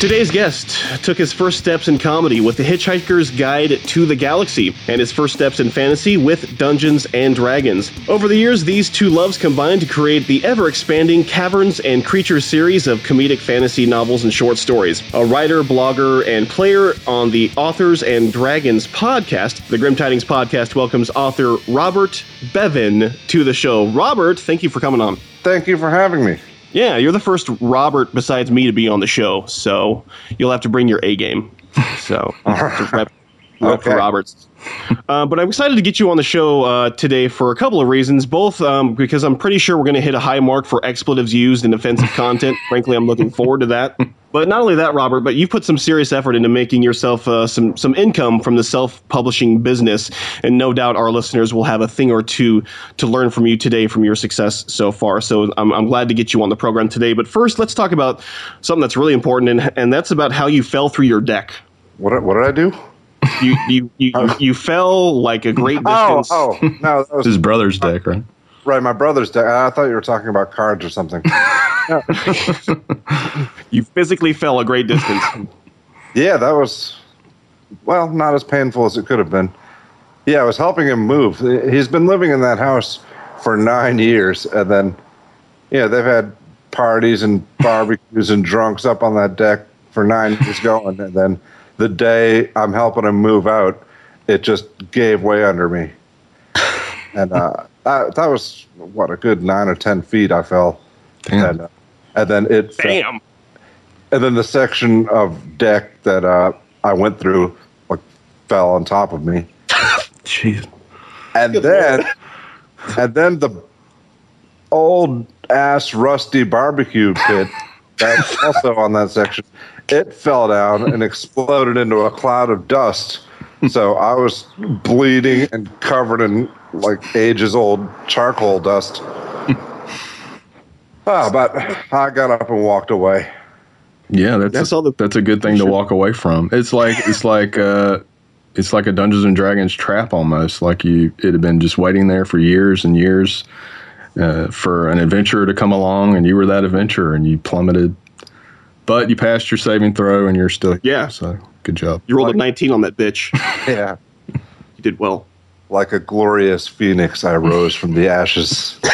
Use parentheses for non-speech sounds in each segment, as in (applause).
Today's guest took his first steps in comedy with The Hitchhiker's Guide to the Galaxy and his first steps in fantasy with Dungeons and Dragons. Over the years, these two loves combined to create the ever expanding Caverns and Creatures series of comedic fantasy novels and short stories. A writer, blogger, and player on the Authors and Dragons podcast, the Grim Tidings podcast welcomes author Robert Bevan to the show. Robert, thank you for coming on. Thank you for having me. Yeah, you're the first Robert besides me to be on the show, so you'll have to bring your A game. So, (laughs) rep, rep Okay. for Roberts. Uh, but I'm excited to get you on the show uh, today for a couple of reasons. Both um, because I'm pretty sure we're going to hit a high mark for expletives used in offensive content. Frankly, I'm looking forward to that. But not only that, Robert, but you've put some serious effort into making yourself uh, some some income from the self-publishing business, and no doubt our listeners will have a thing or two to learn from you today from your success so far. So I'm, I'm glad to get you on the program today. But first, let's talk about something that's really important, and and that's about how you fell through your deck. What, what did I do? You you you, (laughs) you fell like a great Oh, distance. oh, no, that was His brother's deck, right? Right. My brother's deck. I thought you were talking about cards or something. (laughs) You physically fell a great distance. yeah, that was, well, not as painful as it could have been. Yeah, I was helping him move. He's been living in that house for nine years, and then, yeah, they've had parties and (laughs) barbecues and drunks up on that deck for nine years going, and then the day I'm helping him move out, it just gave way under me, and uh, that, that was what a good nine or ten feet I fell, Damn. and, uh, and then it fell- Bam. and then the section of deck that uh, I went through like fell on top of me, (laughs) Jeez. and then and then the old ass rusty barbecue pit (laughs) that's also on that section. It fell down and exploded into a cloud of dust. (laughs) So I was bleeding and covered in like ages old charcoal dust. (laughs) Ah, but I got up and walked away. Yeah, that's That's all the- that's a good thing to walk away from. It's like it's like uh, it's like a Dungeons and Dragons trap almost. Like you, it had been just waiting there for years and years uh, for an adventurer to come along, and you were that adventurer, and you plummeted. But you passed your saving throw, and you're still Yeah. So good job. You rolled a 19 on that bitch. (laughs) Yeah. You did well. Like a glorious phoenix, I rose from the ashes. (laughs)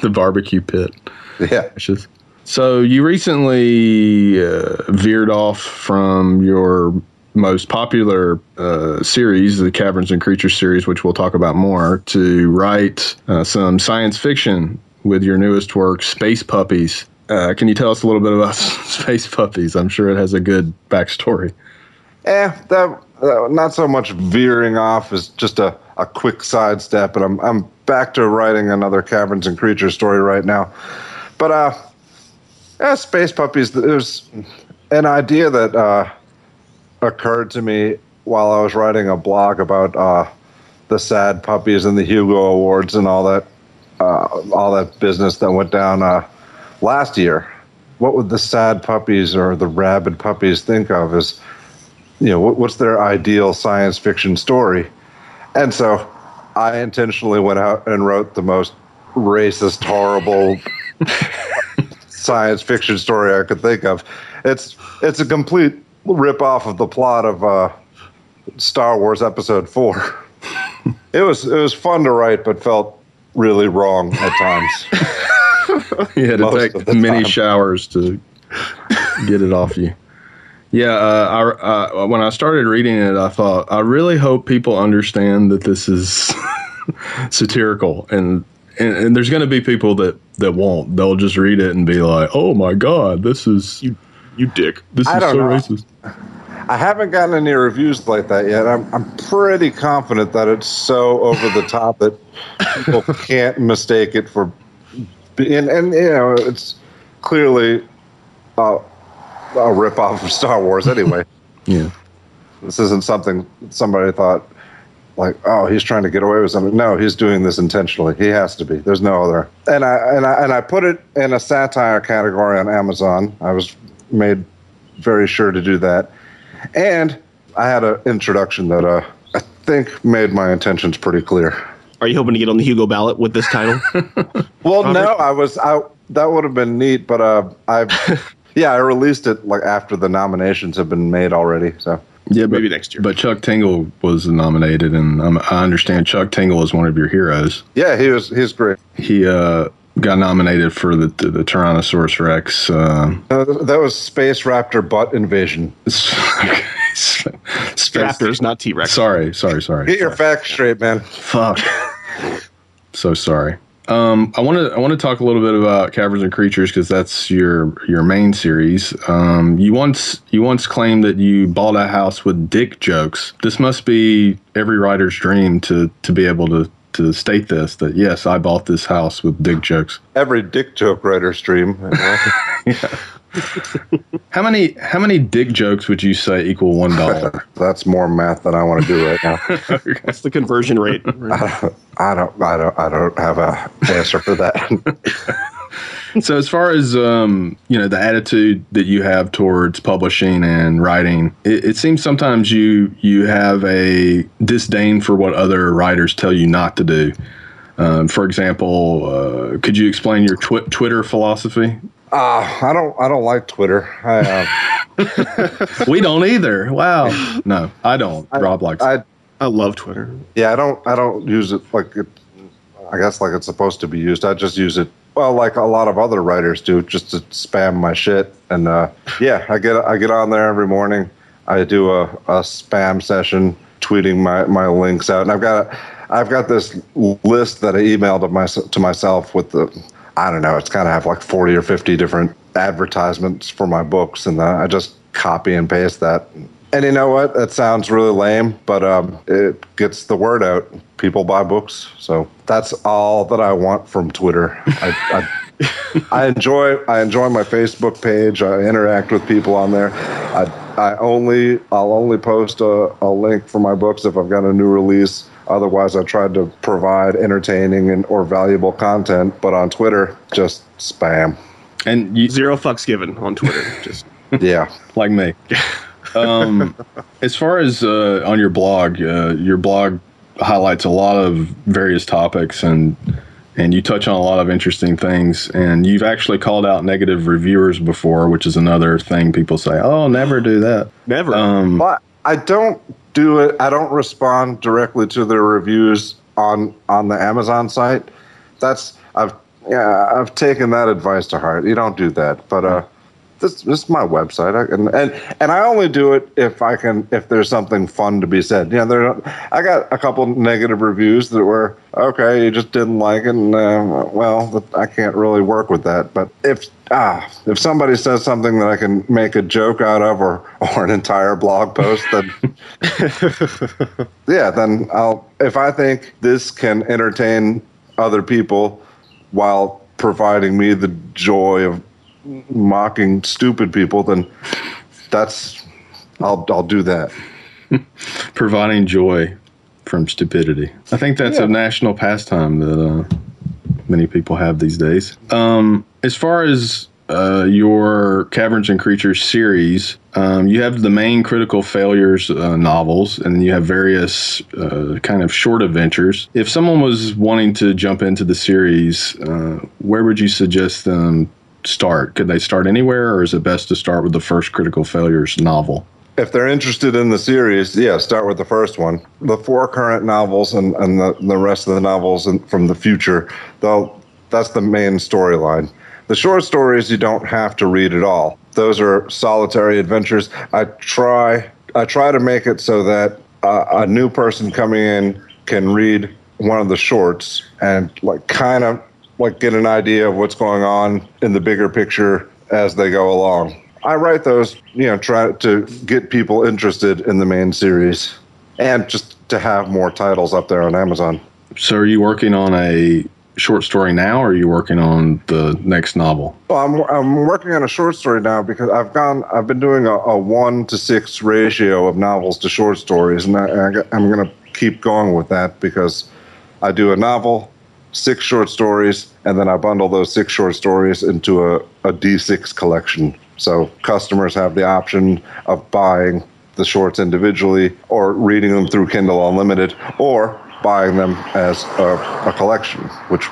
The barbecue pit. Yeah. ashes. So you recently uh, veered off from your most popular uh, series, the Caverns and Creatures series, which we'll talk about more, to write uh, some science fiction with your newest work, Space Puppies. Uh, can you tell us a little bit about (laughs) Space Puppies? I'm sure it has a good backstory. Eh, that, that not so much veering off as just a, a quick sidestep, and I'm I'm back to writing another Caverns and Creatures story right now. But uh, yeah, space puppies. There's an idea that uh, occurred to me while I was writing a blog about uh, the sad puppies and the Hugo Awards and all that uh, all that business that went down uh, last year. What would the sad puppies or the rabid puppies think of as you know, what, what's their ideal science fiction story? And so I intentionally went out and wrote the most racist, horrible (laughs) science fiction story I could think of. It's it's a complete rip off of the plot of uh, Star Wars Episode Four. it was it was fun to write, but felt really wrong at times. (laughs) You had to take many time. showers to get it off you. Yeah, uh, I, uh, when I started reading it, I thought I really hope people understand that this is (laughs) satirical, and and, and there's going to be people that that won't. They'll just read it and be like, "Oh my god, this is You you dick. this I is so know. racist." I haven't gotten any reviews like that yet. I'm I'm pretty confident that it's so over the top that people (laughs) can't mistake it for, and and you know it's clearly a, a rip off of Star Wars anyway. (laughs) Yeah, this isn't something somebody thought like, oh, he's trying to get away with something. No, he's doing this intentionally. He has to be. There's no other. And I and I and I put it in a satire category on Amazon. I was made very sure to do that. And I had an introduction that uh, I think made my intentions pretty clear. Are you hoping to get on the Hugo ballot with this title? (laughs) Well, Robert? no, I was I that would have been neat, but uh, I've (laughs) Yeah, I released it like after the nominations have been made already. So Yeah, but, Maybe next year. But Chuck Tingle was nominated, and um, I understand Chuck Tingle is one of your heroes. yeah, he was he's great. He uh, got nominated for the the, the Tyrannosaurus Rex. Uh, Uh, that was Space Raptor Butt Invasion. (laughs) Space- Raptors, not T Rex. Sorry, sorry, sorry. Get your facts straight, man. Fuck. so sorry. Um, I want to I want to talk a little bit about Caverns and Creatures because that's your your main series. Um, you once you once claimed that you bought a house with dick jokes. This must be every writer's dream to to be able to to state this that yes, I bought this house with dick jokes. Every dick joke writer stream. you know? How many how many dick jokes would you say equal one dollar? (laughs) That's more math than I want to do right now. (laughs) What's the conversion rate? (laughs) I don't, I don't, I don't have a answer for that. So as far as um, you know, the attitude that you have towards publishing and writing, it, it seems sometimes you you have a disdain for what other writers tell you not to do. Um, for example, uh, could you explain your twi- Twitter philosophy? Uh, I don't, I don't like Twitter. I, uh, (laughs) we don't either. Wow. No, I don't. Rob likes. it. I, I love Twitter. yeah, I don't, I don't use it like it. I guess like it's supposed to be used. I just use it well, like a lot of other writers do, just to spam my shit. And uh, yeah, I get, I get on there every morning. I do a, a spam session, tweeting my, my links out, and I've got, I've got this list that I emailed of my, to myself with the, I don't know, it's kind of have like forty or fifty different advertisements for my books, and I just copy and paste that. And you know what? That sounds really lame, but um, it gets the word out. People buy books, so that's all that I want from Twitter. I, I, (laughs) I enjoy I enjoy my Facebook page. I interact with people on there. I I only I'll only post a, a link for my books if I've got a new release. Otherwise, I tried to provide entertaining and or valuable content. But on Twitter, just spam. and you, Zero fucks given on Twitter. (laughs) Just Yeah. like me. (laughs) Um, as far as uh, on your blog, uh, your blog highlights a lot of various topics and and you touch on a lot of interesting things. And you've actually called out negative reviewers before, which is another thing people say. Oh, never do that. never. Um, But I don't do it. I don't respond directly to their reviews on on the Amazon site. That's I've yeah I've taken that advice to heart. You don't do that. But uh, this this is my website, I, and and and I only do it if I can if there's something fun to be said. Yeah, there. I got a couple negative reviews that were okay. You just didn't like it, and uh, well, I can't really work with that. But if ah, if somebody says something that I can make a joke out of, or or an entire blog post, then (laughs) yeah, then I'll. If I think this can entertain other people while providing me the joy of mocking stupid people, then that's I'll I'll do that. (laughs) providing joy from stupidity. I think that's Yeah. a national pastime that uh, many people have these days. Um, as far as uh, your Caverns and Creatures series, um, you have the main Critical Failures uh, novels, and you have various uh, kind of short adventures. If someone was wanting to jump into the series, uh, where would you suggest them start? Could they start anywhere, or is it best to start with the first Critical Failures novel? If they're interested in the series, yeah, start with the first one. The four current novels and, and the, the rest of the novels and from the future, though that's the main storyline. The short stories you don't have to read at all. Those are solitary adventures. I try I try to make it so that uh, a new person coming in can read one of the shorts and like kind of like get an idea of what's going on in the bigger picture as they go along. I write those, you know, try to get people interested in the main series and just to have more titles up there on Amazon. So, are you working on a short story now, or are you working on the next novel? Well, I'm, I'm working on a short story now because I've gone I've been doing a, a one to six ratio of novels to short stories, and I, I, I'm going to keep going with that because I do a novel, six short stories, and then I bundle those six short stories into a, a D6 collection. So customers have the option of buying the shorts individually or reading them through Kindle Unlimited or buying them as a, a collection, which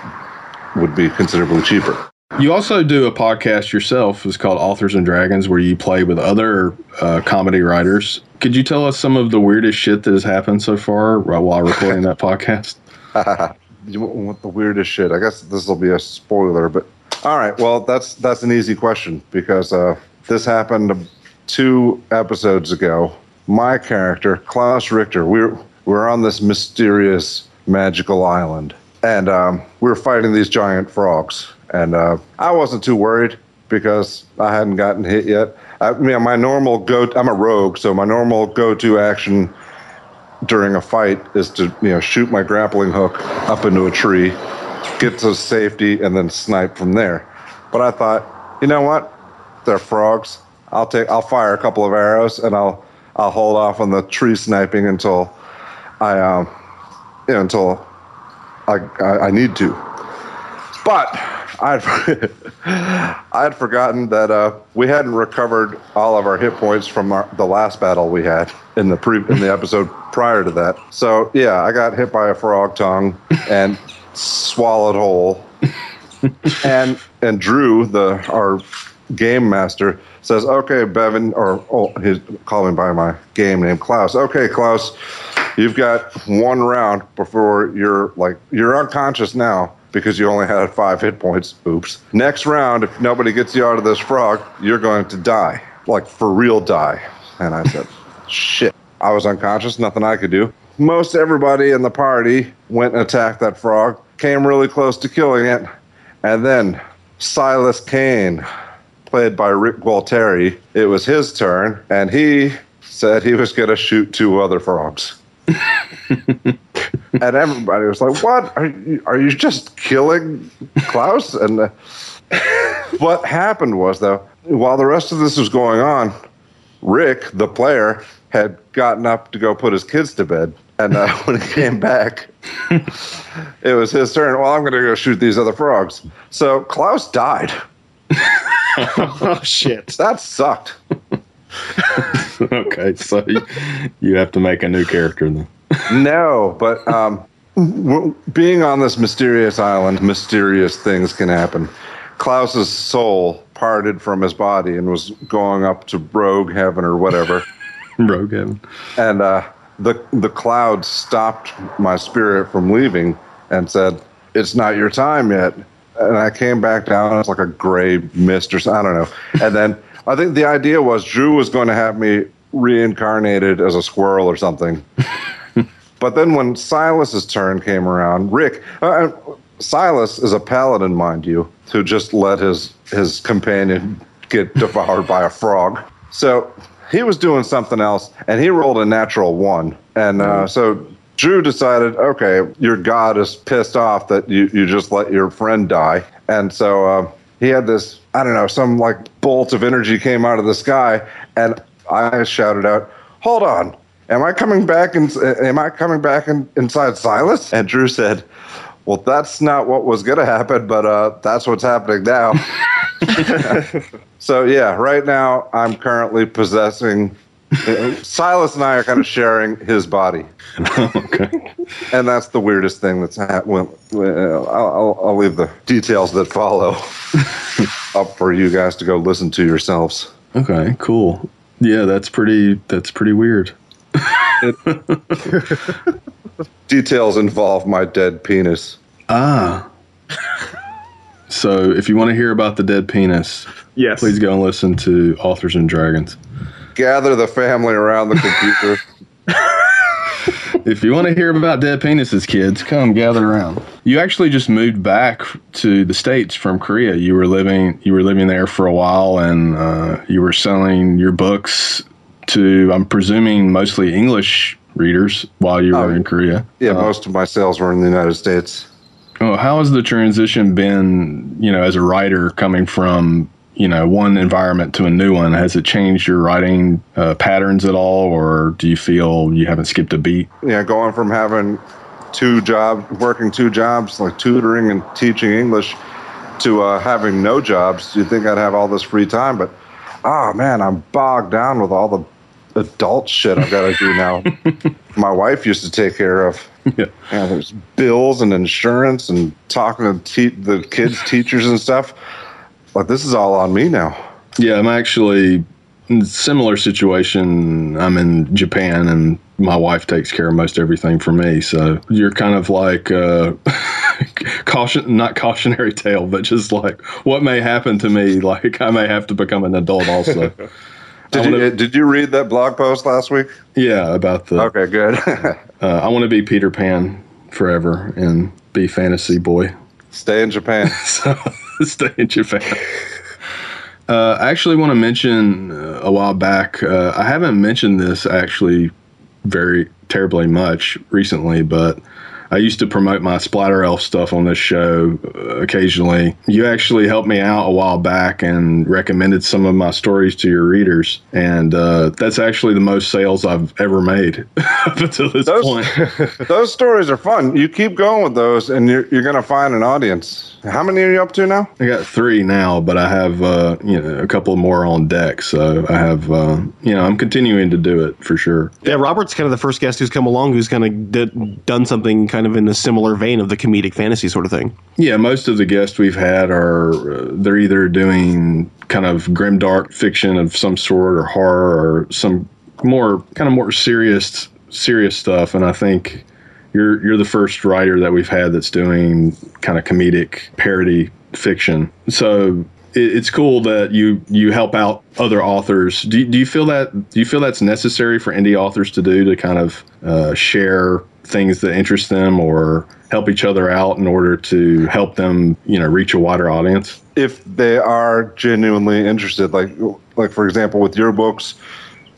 would be considerably cheaper. You also do a podcast yourself. It's called Authors and Dragons, where you play with other uh, comedy writers. Could you tell us some of the weirdest shit that has happened so far while recording that (laughs) podcast? (laughs) you want the weirdest shit? I guess this will be a spoiler, but all right. Well, that's that's an easy question because uh, this happened two episodes ago. My character, Klaus Richter, we're we're on this mysterious magical island, and um, we we're fighting these giant frogs. And uh, I wasn't too worried because I hadn't gotten hit yet. I mean, my normal go. I'm a rogue, so my normal go-to action during a fight is to you know shoot my grappling hook up into a tree, get to safety, and then snipe from there. But I thought, you know what? They're frogs. I'll take. I'll fire a couple of arrows, and I'll I'll hold off on the tree sniping until I um you know until I I, I need to. But I'd (laughs) I'd forgotten that uh, we hadn't recovered all of our hit points from our, the last battle we had in the pre in the episode (laughs) prior to that. So yeah, I got hit by a frog tongue and swallowed whole. (laughs) and and Drew, the our game master, says, "Okay, Bevan, or oh, he's calling by my game name, Klaus. Okay, Klaus, you've got one round before you're like you're unconscious now." Because you only had five hit points. Oops. Next round, if nobody gets you out of this frog, you're going to die. Like for real die. And I said, (laughs) shit. I was unconscious, nothing I could do. Most everybody in the party went and attacked that frog, came really close to killing it. And then Silas Kane, played by Rick Gualtieri, it was his turn, and he said he was going to shoot two other frogs. (laughs) and everybody was like, "What are you? Are you just killing Klaus?" And uh, what happened was, though, while the rest of this was going on, Rick, the player, had gotten up to go put his kids to bed, and uh, (laughs) when he came back, it was his turn. Well, I'm going to go shoot these other frogs. So Klaus died. (laughs) oh shit! That sucked. (laughs) okay, so you, you have to make a new character then no, but um, being on this mysterious island, mysterious things can happen. Klaus's soul parted from his body and was going up to rogue heaven or whatever. (laughs) rogue heaven. And uh, the the cloud stopped my spirit from leaving and said, "It's not your time yet." And I came back down. It's like a gray mist or something. I don't know. And then I think the idea was Drew was going to have me reincarnated as a squirrel or something. (laughs) But then when Silas's turn came around, Rick, uh, uh, Silas is a paladin, mind you, who just let his his companion get (laughs) devoured by a frog. So he was doing something else, and he rolled a natural one. And uh, mm. so Drew decided, okay, your god is pissed off that you, you just let your friend die. And so uh, he had this, I don't know, some like bolt of energy came out of the sky. And I shouted out, hold on, am I coming back and am I coming back in, inside Silas? And Drew said, well, that's not what was going to happen, but uh, that's what's happening now. (laughs) so yeah, right now I'm currently possessing. Silas and I are kind of sharing his body. okay. And that's the weirdest thing that's happened. Well, I'll, I'll leave the details that follow (laughs) up for you guys to go listen to yourselves. Okay, cool. Yeah, that's pretty. That's pretty weird. (laughs) Details involve my dead penis. Ah. so if you want to hear about the dead penis, yes. please go and listen to Authors and Dragons. Gather the family around the computer. (laughs) (laughs) if you want to hear about dead penises, kids, come gather around. You actually just moved back to the states from Korea. You were living you were living there for a while, and uh, you were selling your books to, I'm presuming, mostly English readers while you were um, in Korea. Yeah, uh, most of my sales were in the United States. Oh, how has the transition been, you know, as a writer coming from, you know, one environment to a new one? Has it changed your writing uh, patterns at all, or do you feel you haven't skipped a beat? Yeah, going from having two jobs, working two jobs, like tutoring and teaching English, to uh, having no jobs, you'd think I'd have all this free time, but oh man, I'm bogged down with all the adult shit I've got to do now. (laughs) My wife used to take care of. Yeah. Yeah, there's bills and insurance and talking to te- the kids' teachers and stuff. Like this is all on me now. Yeah, I'm actually in a similar situation. I'm in Japan and my wife takes care of most everything for me. So you're kind of like uh, (laughs) caution, not cautionary tale, but just like what may happen to me. Like I may have to become an adult also. (laughs) Did you, wanna- did you read that blog post last week? yeah, about the. Okay, good. (laughs) Uh, I want to be Peter Pan forever and be fantasy boy. Stay in Japan. (laughs) so (laughs) stay in Japan. Uh, I actually want to mention uh, a while back. Uh, I haven't mentioned this actually very terribly much recently, but I used to promote my Splatter Elf stuff on this show uh, occasionally. You actually helped me out a while back and recommended some of my stories to your readers, and uh, that's actually the most sales I've ever made (laughs) up until this Those, point. (laughs) those stories are fun. You keep going with those, and you're, you're going to find an audience. How many are you up to now? I got three now, but I have uh, you know a couple more on deck. So I have uh, you know I'm continuing to do it for sure. Yeah, Robert's kind of the first guest who's come along who's kind of d- done something kind of in a similar vein of the comedic fantasy sort of thing. Yeah, most of the guests we've had are uh, they're either doing kind of grim dark fiction of some sort or horror or some more kind of more serious serious stuff. And I think you're you're the first writer that we've had that's doing kind of comedic parody fiction. So it, it's cool that you you help out other authors. Do do you feel that do you feel that's necessary for indie authors to do to kind of uh, share things that interest them or help each other out in order to help them you know reach a wider audience? If they are genuinely interested, like like for example with your books,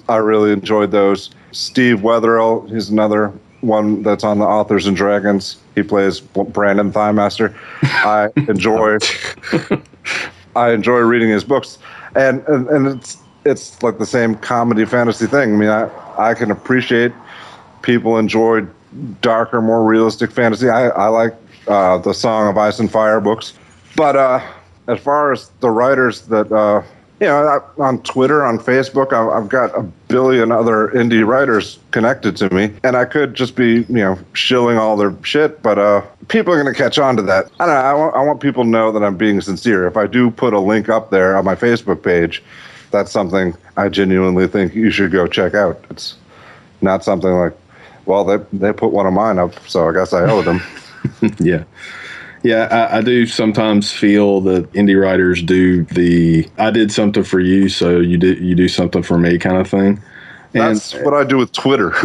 I really enjoyed those. Steve Wetherill, he's another one that's on the Authors and Dragons. He plays Brandon Thighmaster. (laughs) I enjoy (laughs) I enjoy reading his books, and, and and it's it's like the same comedy fantasy thing. I mean, I I can appreciate people enjoy darker, more realistic fantasy. I I like uh, the Song of Ice and Fire books, but uh, as far as the writers that uh, you know I, on Twitter, on Facebook, I've, I've got a billion other indie writers connected to me, and I could just be you know shilling all their shit, but uh, people are going to catch on to that. I don't know. I want, I want people to know that I'm being sincere. If I do put a link up there on my Facebook page, that's something I genuinely think you should go check out. It's not something like, well, they they put one of mine up, so I guess I owe them. (laughs) yeah. Yeah, I, I do sometimes feel that indie writers do the "I did something for you, so you did you do something for me" kind of thing. And That's what I do with Twitter. (laughs)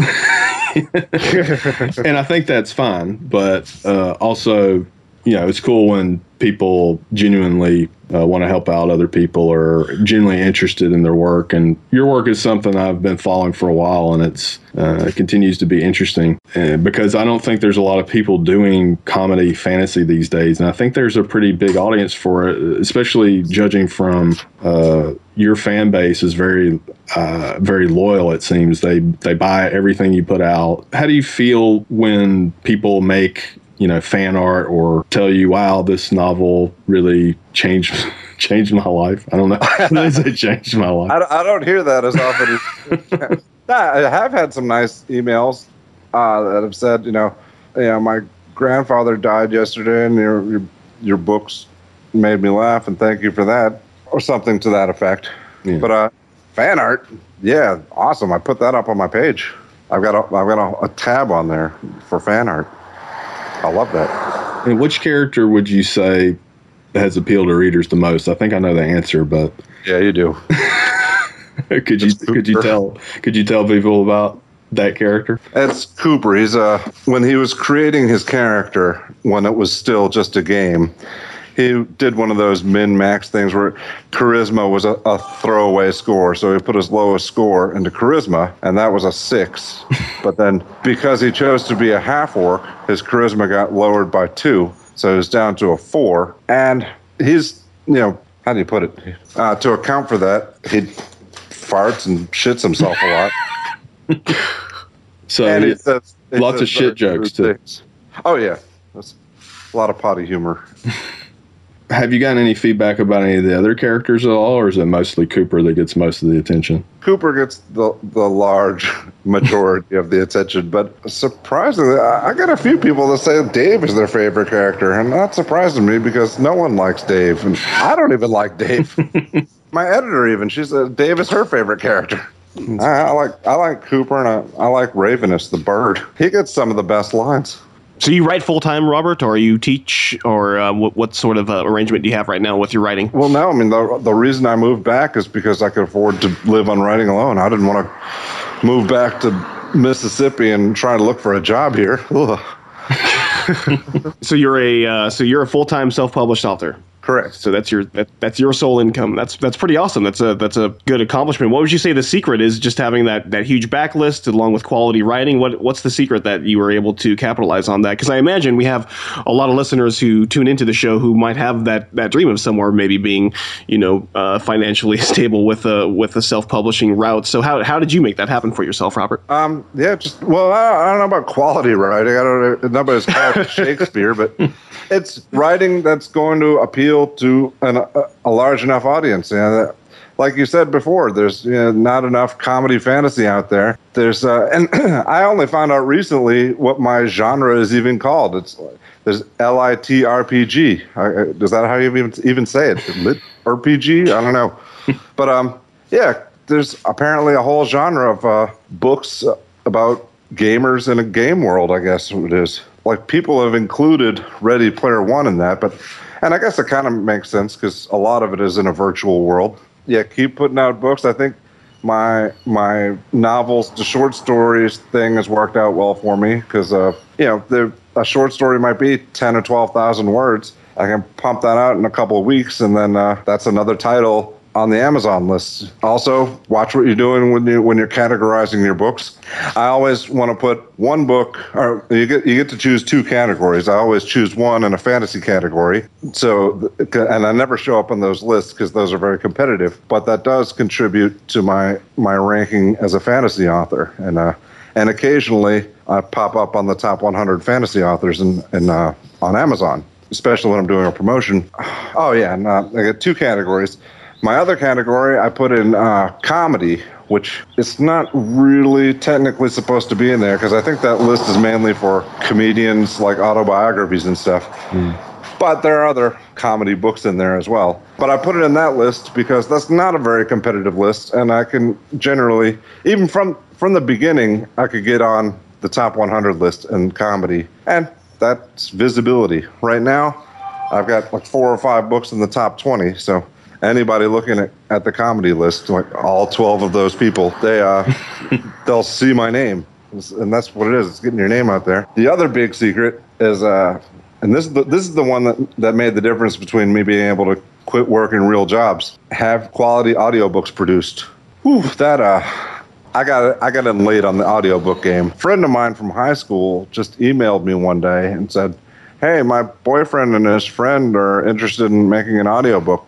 (laughs) and I think that's fine, but uh, also, you know, it's cool when people genuinely uh, want to help out other people or genuinely interested in their work. And your work is something I've been following for a while, and it's uh, it continues to be interesting uh, because I don't think there's a lot of people doing comedy fantasy these days, and I think there's a pretty big audience for it, especially judging from uh, your fan base is very uh, very loyal. It seems they they buy everything you put out. How do you feel when people make you know fan art or tell you, "Wow, this novel really changed (laughs) changed my life"? I don't know. (laughs) they changed my life. I, don't- I don't hear that as often as. (laughs) I have had some nice emails uh, that have said, you know, you know, my grandfather died yesterday, and your your your books made me laugh, and thank you for that, or something to that effect. Yeah. But uh, fan art, yeah, awesome. I put that up on my page. I've got a I've got a, a tab on there for fan art. I love that. And which character would you say has appealed to readers the most? I think I know the answer, but Yeah, you do. (laughs) could you could you tell could you tell people about that character? It's Cooper. He's uh when he was creating his character when it was still just a game. He did one of those min max things where charisma was a, a throwaway score. So he put his lowest score into charisma, and that was a six. (laughs) but then because he chose to be a half orc, his charisma got lowered by two. So he was down to a four. And he's, you know, how do you put it? Uh, to account for that, he farts and shits himself a lot. (laughs) So And it says, lots says of shit jokes, too. Oh yeah, that's a lot of potty humor. (laughs) have you gotten any feedback about any of the other characters at all, or is it mostly Cooper that gets most of the attention? Cooper gets the the large (laughs) majority of the attention, but surprisingly, I I got a few people that say Dave is their favorite character, and that surprises me because no one likes Dave, and I don't even like Dave. (laughs) My editor even she said Dave is her favorite character. I, I like I like Cooper and I, I like Ravenous the bird. He gets some of the best lines. So you write full time, Robert, or you teach, or uh, what, what sort of uh, arrangement do you have right now with your writing? Well, no, I mean the the reason I moved back is because I could afford to live on writing alone. I didn't want to move back to Mississippi and try to look for a job here. (laughs) So you're a uh, so you're a full time self published author. Correct. So that's your that, that's your sole income. That's that's pretty awesome. That's a that's a good accomplishment. What would you say the secret is? Just having that that huge backlist along with quality writing. What what's the secret that you were able to capitalize on that? Because I imagine we have a lot of listeners who tune into the show who might have that that dream of somewhere maybe being you know uh, financially (laughs) stable with a with a self publishing route. So how how did you make that happen for yourself, Robert? Um, yeah, just well, I, I don't know about quality writing. I don't know. Nobody's called (laughs) Shakespeare, but it's writing that's going to appeal to an, a, a large enough audience. And uh, like you said before, there's you know, not enough comedy fantasy out there. There's uh, (clears throat) and (clears throat) I only found out recently what my genre is even called. It's there's L I T R P G. I- Is that how you even even say it? Lit (laughs) RPG? I don't know. (laughs) But um, yeah, there's apparently a whole genre of uh, books about gamers in a game world. I guess it is. Like people have included Ready Player One in that, but and I guess it kind of makes sense because a lot of it is in a virtual world. Yeah, keep putting out books. I think my my novels, the short stories thing has worked out well for me because uh, you know a short story might be ten or twelve thousand words. I can pump that out in a couple of weeks, and then uh, that's another title on the Amazon list. Also, watch what you're doing when you when you're categorizing your books. I always want to put one book, or you get you get to choose two categories. I always choose one in a fantasy category. So, and I never show up on those lists because those are very competitive. But that does contribute to my my ranking as a fantasy author, and uh, and occasionally I pop up on the top 100 fantasy authors in, in uh, on Amazon, especially when I'm doing a promotion. Oh yeah, and uh, I got two categories. My other category I put in uh, comedy, which it's not really technically supposed to be in there because I think that list is mainly for comedians, like autobiographies and stuff. But there are other comedy books in there as well. But I put it in that list because that's not a very competitive list, and I can generally, even from from the beginning, I could get on the top 100 list in comedy, and that's visibility. Right now, I've got like four or five books in the top 20, so anybody looking at, at the comedy list, like all 12 of those people, they uh, (laughs) they'll see my name, and that's what it is. It's getting your name out there. The other big secret is, uh, and this is the, this is the one that that made the difference between me being able to quit working real jobs, have quality audiobooks produced. Whew, that uh. I got I got in late on the audiobook game. A friend of mine from high school just emailed me one day and said, "Hey, my boyfriend and his friend are interested in making an audiobook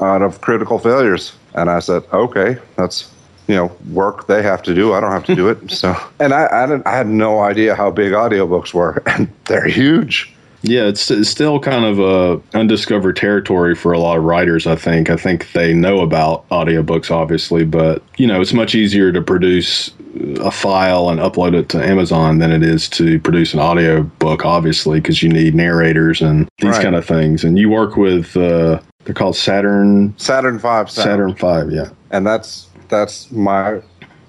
out of critical failures." And I said, "Okay, that's you know work they have to do. I don't have to do it." (laughs) So, and I I, didn't, I had no idea how big audiobooks were, (laughs) and they're huge. Yeah, it's, it's still kind of a undiscovered territory for a lot of writers. I think. I think they know about audiobooks, obviously, but you know, it's much easier to produce a file and upload it to Amazon than it is to produce an audio book, obviously, because you need narrators and these Right. kind of things. And you work with uh, they're called Saturn Saturn Five, sound. Saturn Five, yeah. and that's that's my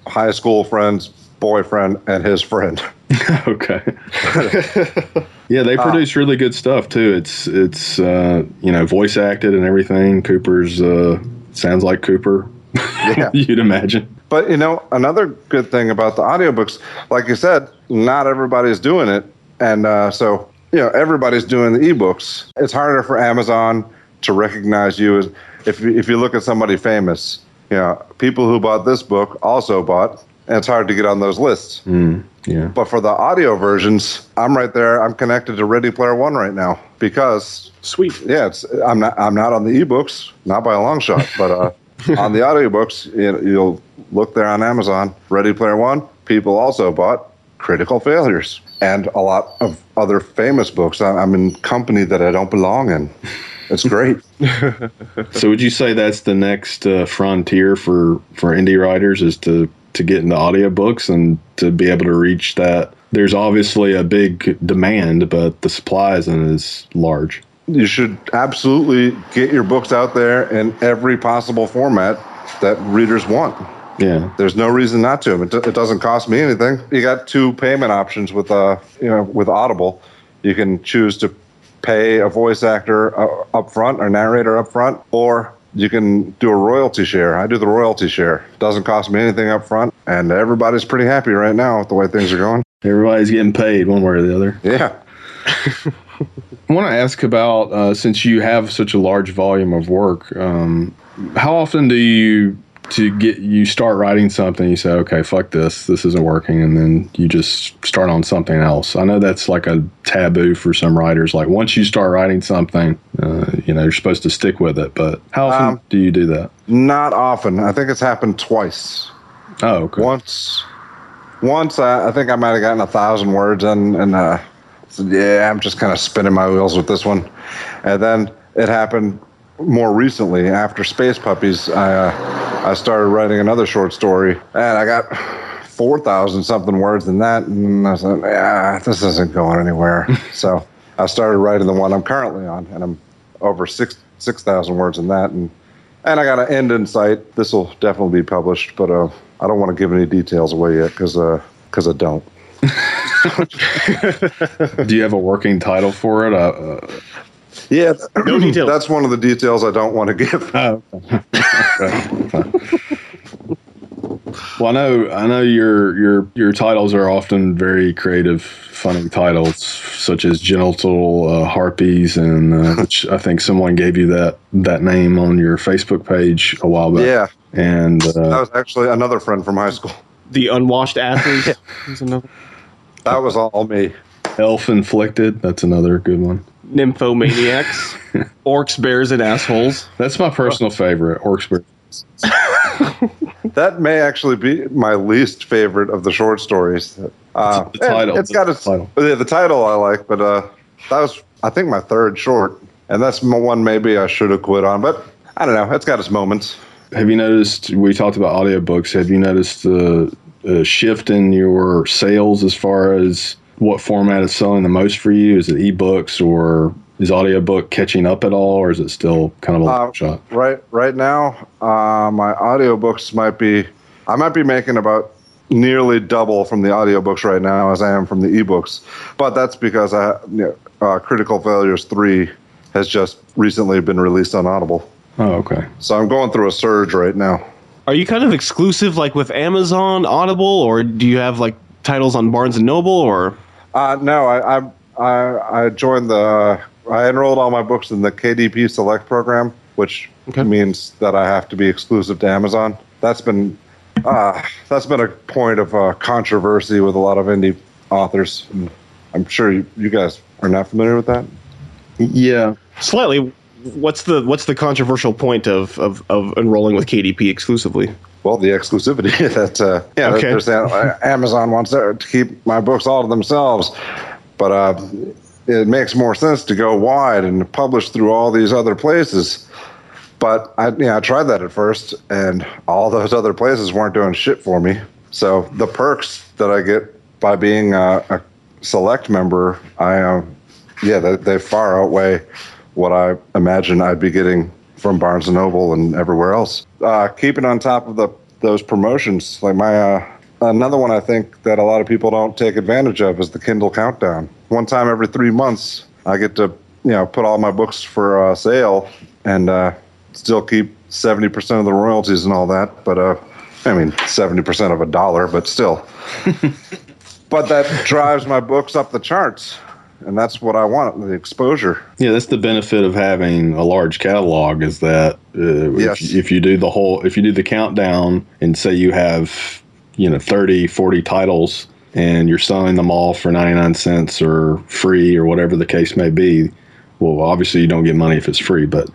high school friend's boyfriend and his friend. (laughs) (laughs) okay. yeah, they produce really good stuff too. It's it's uh, you know voice acted and everything. Cooper's uh, sounds like Cooper. (laughs) Yeah. You'd imagine. But you know, another good thing about the audiobooks, like you said, not everybody's doing it, and uh, so you know everybody's doing the ebooks. It's harder for Amazon to recognize you as if you- if you look at somebody famous. You know, people who bought this book also bought, and it's hard to get on those lists. Yeah. But for the audio versions, I'm right there. I'm connected to Ready Player One right now because Sweet. yeah, it's I'm not I'm not on the ebooks, not by a long shot, (laughs) but uh, on the audiobooks, you know, you'll look there on Amazon. Ready Player One. People also bought Critical Failures and a lot of other famous books. I- I'm in company that I don't belong in. (laughs) It's great. (laughs) So would you say that's the next uh, frontier for for indie writers is to to get into audiobooks and to be able to reach that? There's obviously a big demand, but the supply isn't as large. you should absolutely get your books out there in every possible format that readers want. Yeah. There's no reason not to. It, do- it doesn't cost me anything. You got two payment options with uh, you know, with Audible. You can choose to pay a voice actor uh, up front or narrator up front, or you can do a royalty share. I do the royalty share. Doesn't cost me anything up front, and everybody's pretty happy right now with the way things are going. Everybody's getting paid one way or the other. Yeah. (laughs) I want to ask about uh, since you have such a large volume of work, um, how often do you to get you start writing something? You say, okay, fuck this, this isn't working, and then you just start on something else. I know that's like a taboo for some writers. Like once you start writing something, uh, you know you're supposed to stick with it. But how often Um, do you do that? Not often. I think it's happened twice. Oh, okay. Once, once I, I think I might have gotten a thousand words in, and uh, yeah, I'm just kind of spinning my wheels with this one. And then it happened more recently after Space Puppies. I uh, I started writing another short story, and I got four thousand something words in that, and I said, yeah, this isn't going anywhere. (laughs) so I started writing the one I'm currently on, and I'm over six six thousand words in that, and and I got an end in sight. This will definitely be published, but uh, I don't want to give any details away yet because because I don't. (laughs) do you have a working title for it? Uh, uh, Yeah, No (clears throat) details. That's one of the details I don't want to give. Oh. well, I know I know your your your titles are often very creative, funny titles, such as Genital uh, Harpies, and uh, (laughs) which I think someone gave you that that name on your Facebook page a while back. Yeah, and that uh, was actually another friend from high school. The unwashed asses. is. (laughs) That was all me. Elf Inflicted. That's another good one. Nymphomaniacs. (laughs) Orcs, bears, and assholes. That's my personal favorite. Orcs. Bear- (laughs) That may actually be my least favorite of the short stories. Uh, The title, It's the got its title. Yeah, the title I like, but uh, that was I think my third short, and that's one maybe I should have quit on. But I don't know. It's got its moments. Have you noticed? We talked about audiobooks. Have you noticed the uh, shift in your sales as far as what format is selling the most for you? Is it ebooks or is audiobook catching up at all, or is it still kind of a long Uh, shot? Right, right now, uh, my audiobooks might be, I might be making about nearly double from the audiobooks right now as I am from the ebooks. But that's because I, you know, uh, Critical Failures 3 has just recently been released on Audible. Oh, okay. So I'm going through a surge right now. Are you kind of exclusive, like with Amazon, Audible, or do you have like titles on Barnes and Noble, or Uh, no, I, I, I, I joined the, I enrolled all my books in the KDP Select program, which Okay. means that I have to be exclusive to Amazon. That's been, uh, that's been a point of uh, controversy with a lot of indie authors. I'm sure you, you guys are not familiar with that. Yeah. slightly? What's the what's the controversial point of of, of enrolling with KDP exclusively? Well, the exclusivity (laughs) that uh, yeah, Okay. they're saying uh, Amazon wants to keep my books all to themselves, but uh, it makes more sense to go wide and publish through all these other places. But I, yeah, I tried that at first, and all those other places weren't doing shit for me. So the perks that I get by being a, a select member, I uh, yeah, they, they far outweigh what I imagine I'd be getting from Barnes and Noble and everywhere else. Uh, keeping on top of the those promotions, like my uh, another one I think that a lot of people don't take advantage of is the Kindle Countdown. One time every three months, I get to you know put all my books for uh, sale and uh, still keep seventy percent of the royalties and all that. But uh, I mean seventy percent of a dollar, but still. (laughs) but that drives my books up the charts, and that's what I want the exposure. Yeah, that's the benefit of having a large catalog is that uh, Yes. if, if you do the whole, if you do the countdown and say you have, you know, 30, 40 titles and you're selling them all for 99 cents or free or whatever the case may be, well, obviously you don't get money if it's free, but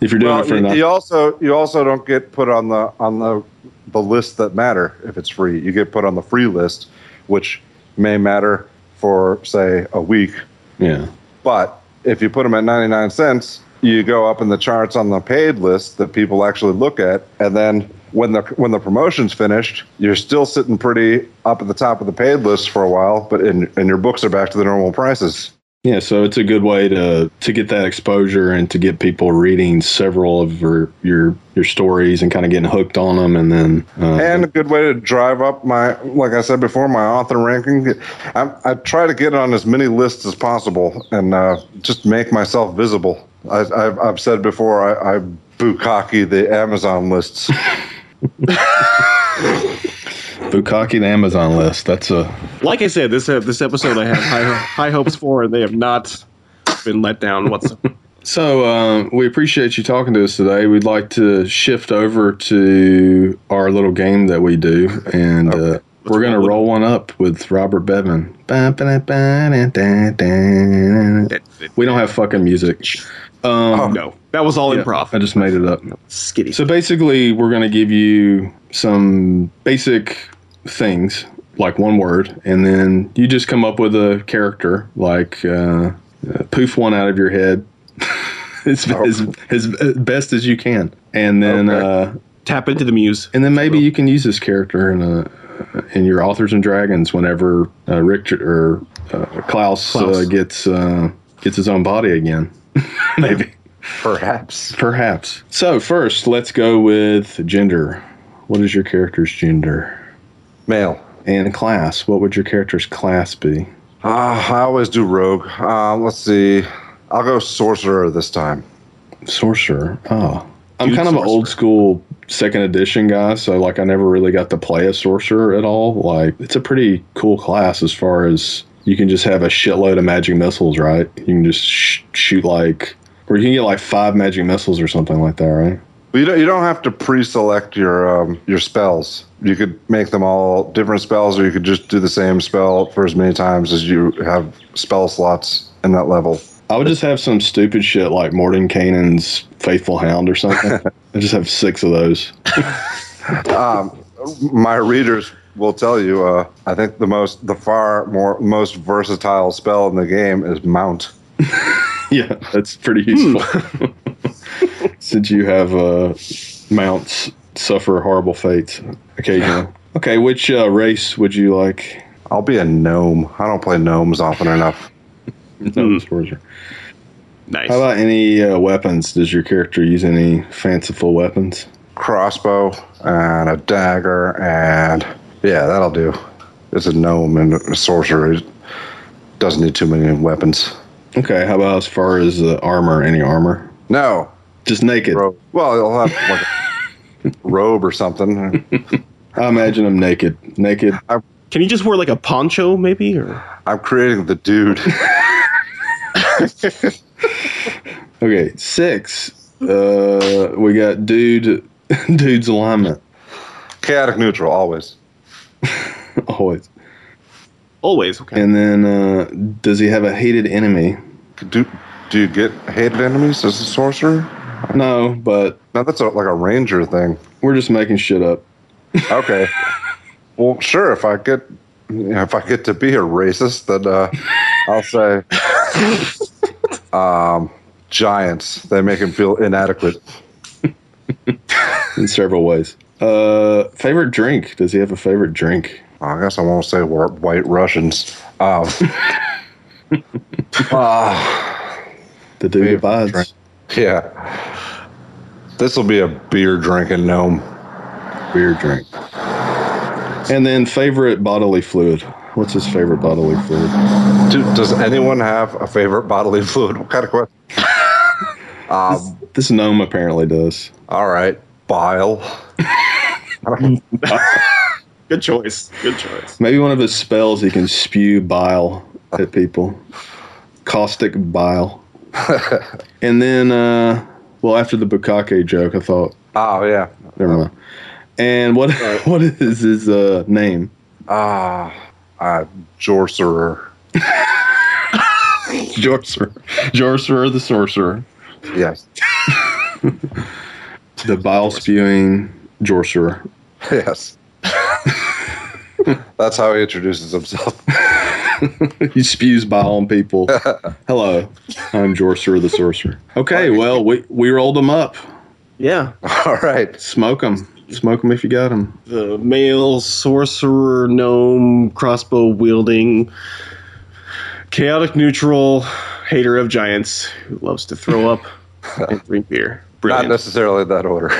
if you're doing Well, it for you, enough, you also you also don't get put on the on the the list that matter if it's free. You get put on the free list, which may matter for say a week. Yeah. But if you put them at ninety nine cents, you go up in the charts on the paid list that people actually look at, and then when the when the promotion's finished, you're still sitting pretty up at the top of the paid list for a while, but in, and your books are back to the normal prices. Yeah, so it's a good way to to get that exposure and to get people reading several of your your, your stories and kind of getting hooked on them, and then uh, and a good way to drive up my, like I said before, my author ranking. I, I try to get on as many lists as possible and uh, just make myself visible. I, I've, I've said before, I, I bukkake the Amazon lists. (laughs) (laughs) Bukkake the Amazon list. That's a Like I said, this uh, this episode I have high, high hopes for, and they have not been let down whatsoever. So um, we appreciate you talking to us today. We'd like to shift over to our little game that we do, and uh, we're going to roll one up with Robert Bevan. We don't have fucking music. Um, no, that was all yeah, improv. I just made it up. Skitty. So basically, we're going to give you some basic things, like one word, and then you just come up with a character, like uh, uh, poof one out of your head (laughs) as, Oh. as, as best as you can, and then Okay. uh, Tap into the muse. and then maybe you can use this character in a in your authors and dragons whenever uh, Richard or uh, Klaus, Klaus. Uh, gets uh, gets his own body again. (laughs) maybe. Perhaps. Perhaps. So first, let's go with gender. What is your character's gender? Male. And class. What would your character's class be? Uh, I always do rogue. Uh, let's see. I'll go sorcerer this time. Sorcerer. Oh. I'm Dude kind of an old school second edition guy, so like I never really got to play a sorcerer at all. Like it's a pretty cool class as far as you can just have a shitload of magic missiles, right? You can just sh- shoot like, or you can get like five magic missiles or something like that, right? But you don't, you don't have to pre-select your um, your spells. You could make them all different spells, or you could just do the same spell for as many times as you have spell slots in that level. I would just have some stupid shit like Mordenkainen's Faithful Hound or something. (laughs) I just have six of those. Um, my readers will tell you. Uh, I think the most, the far more most versatile spell in the game is Mount. (laughs) Yeah, that's pretty useful. (laughs) (laughs) Since you have uh, mounts suffer horrible fates occasionally. (laughs) Okay, which uh, race would you like? I'll be a gnome. I don't play gnomes often enough. (laughs) No, sorcerer. Nice. How about any uh, weapons? Does your character use any fanciful weapons? Crossbow and a dagger, and yeah, that'll do. It's a gnome and a sorcerer. It doesn't need too many weapons. Okay, how about as far as uh, armor? Any armor? No, Just naked. robe. Well, you'll have like a (laughs) robe or something. I imagine him naked. Naked. Can you just wear like a poncho, maybe? Or I'm creating the dude. (laughs) Okay, six. Uh, we got dude. (laughs) Dude's alignment. Chaotic neutral, always. Always. always okay. And then, uh, does he have a hated enemy? Do, do you get hated enemies as a sorcerer? No, but now that's a, like a ranger thing. we're just making shit up. Okay. (laughs) well, sure. If I get if I get to be a racist, then uh, I'll say (laughs) um, giants. They make him feel inadequate. in several ways. Uh, favorite drink? Does he have a favorite drink? I guess I won't say we're white Russians. Um, ah, (laughs) The dude Favorite drink. Yeah. This will be a beer drinking gnome. Beer drink. And then favorite bodily fluid. What's his favorite bodily fluid? Do, does anyone have a favorite bodily fluid? What kind of question? (laughs) um, This gnome apparently does. all right, bile. (laughs) Good choice. Good choice. Maybe one of his spells he can spew bile at people. Caustic bile. (laughs) and then, uh, well, after the bukkake joke, I thought, Oh yeah. never mind. And what (laughs) what is his uh, name? Ah, uh, Jorcerer. (laughs) Jorcerer. Jorcerer the sorcerer. Yes. The bile spewing Jorcerer. Yes. That's how he introduces himself. (laughs) he spews bile on people. (laughs) Hello, I'm Jorcer the Sorcerer. Okay, well, we, we rolled them up. Yeah. All right. Smoke them. Smoke them if you got them. The male sorcerer, gnome, crossbow wielding, chaotic neutral, hater of giants who loves to throw up (laughs) and drink beer. Not necessarily that order.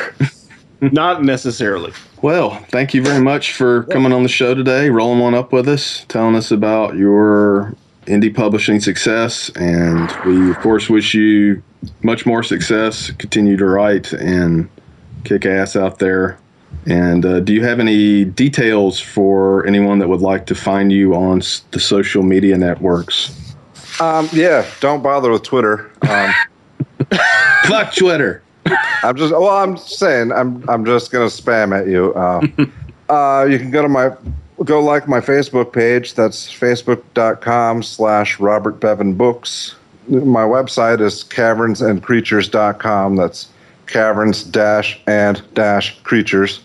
(laughs) Not necessarily. Well, thank you very much for coming on the show today, rolling one up with us, telling us about your indie publishing success. And we, of course, wish you much more success. Continue to write and kick ass out there. And uh, do you have any details for anyone that would like to find you on s- the social media networks? Um, yeah, don't bother with Twitter. Um, (laughs) Fuck Twitter. I'm just well, I'm saying I'm I'm just gonna spam at you. Uh, (laughs) uh, you can go to my go like my Facebook page. That's facebook.com slash Robert Bevan Books. My website is cavernsandcreatures.com. That's caverns dash and dash creatures.com.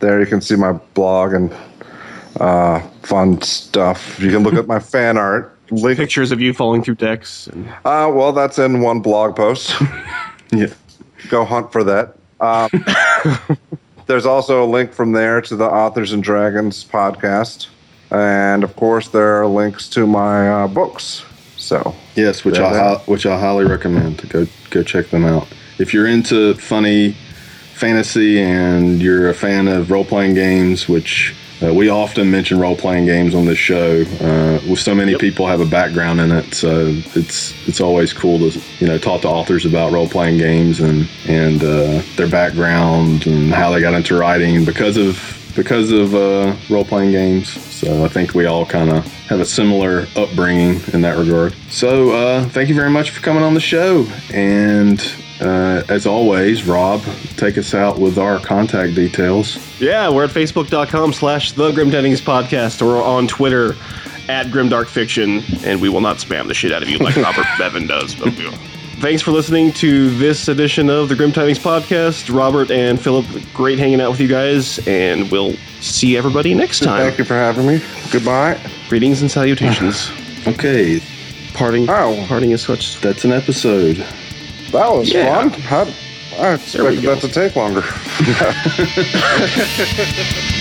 There you can see my blog and uh, fun stuff. You can look at my fan art. (laughs) Link Pictures of you falling through decks. And uh, well, that's in one blog post. (laughs) Yeah. Go hunt for that. Um, (laughs) there's also a link from there to the Authors and Dragons podcast. And of course, there are links to my uh, books. So, Yes, which I which I highly recommend to go go check them out. If you're into funny fantasy and you're a fan of role playing games, which uh, we often mention role playing games on this show, uh, with so many people have a background in it, so it's it's always cool to you know talk to authors about role playing games and and uh, their background and how they got into writing because of because of uh, role playing games. So I think we all kind of have a similar upbringing in that regard. So uh, thank you very much for coming on the show. And uh, as always, Rob, take us out with our contact details. yeah, we're at facebook.com slash the Grim Tidings Podcast or on Twitter at Grimdark Fiction, and we will not spam the shit out of you like (laughs) Robert Bevan does. But we will. Thanks for listening to this edition of the Grim Tidings Podcast. Robert and Philip, great hanging out with you guys, and we'll see everybody next time. thank you for having me. Goodbye. Greetings and salutations. (sighs) Okay, Parting, Oh. parting is such. that's an episode. That was Yeah. fun. How, I expected that to take longer. (laughs) (laughs)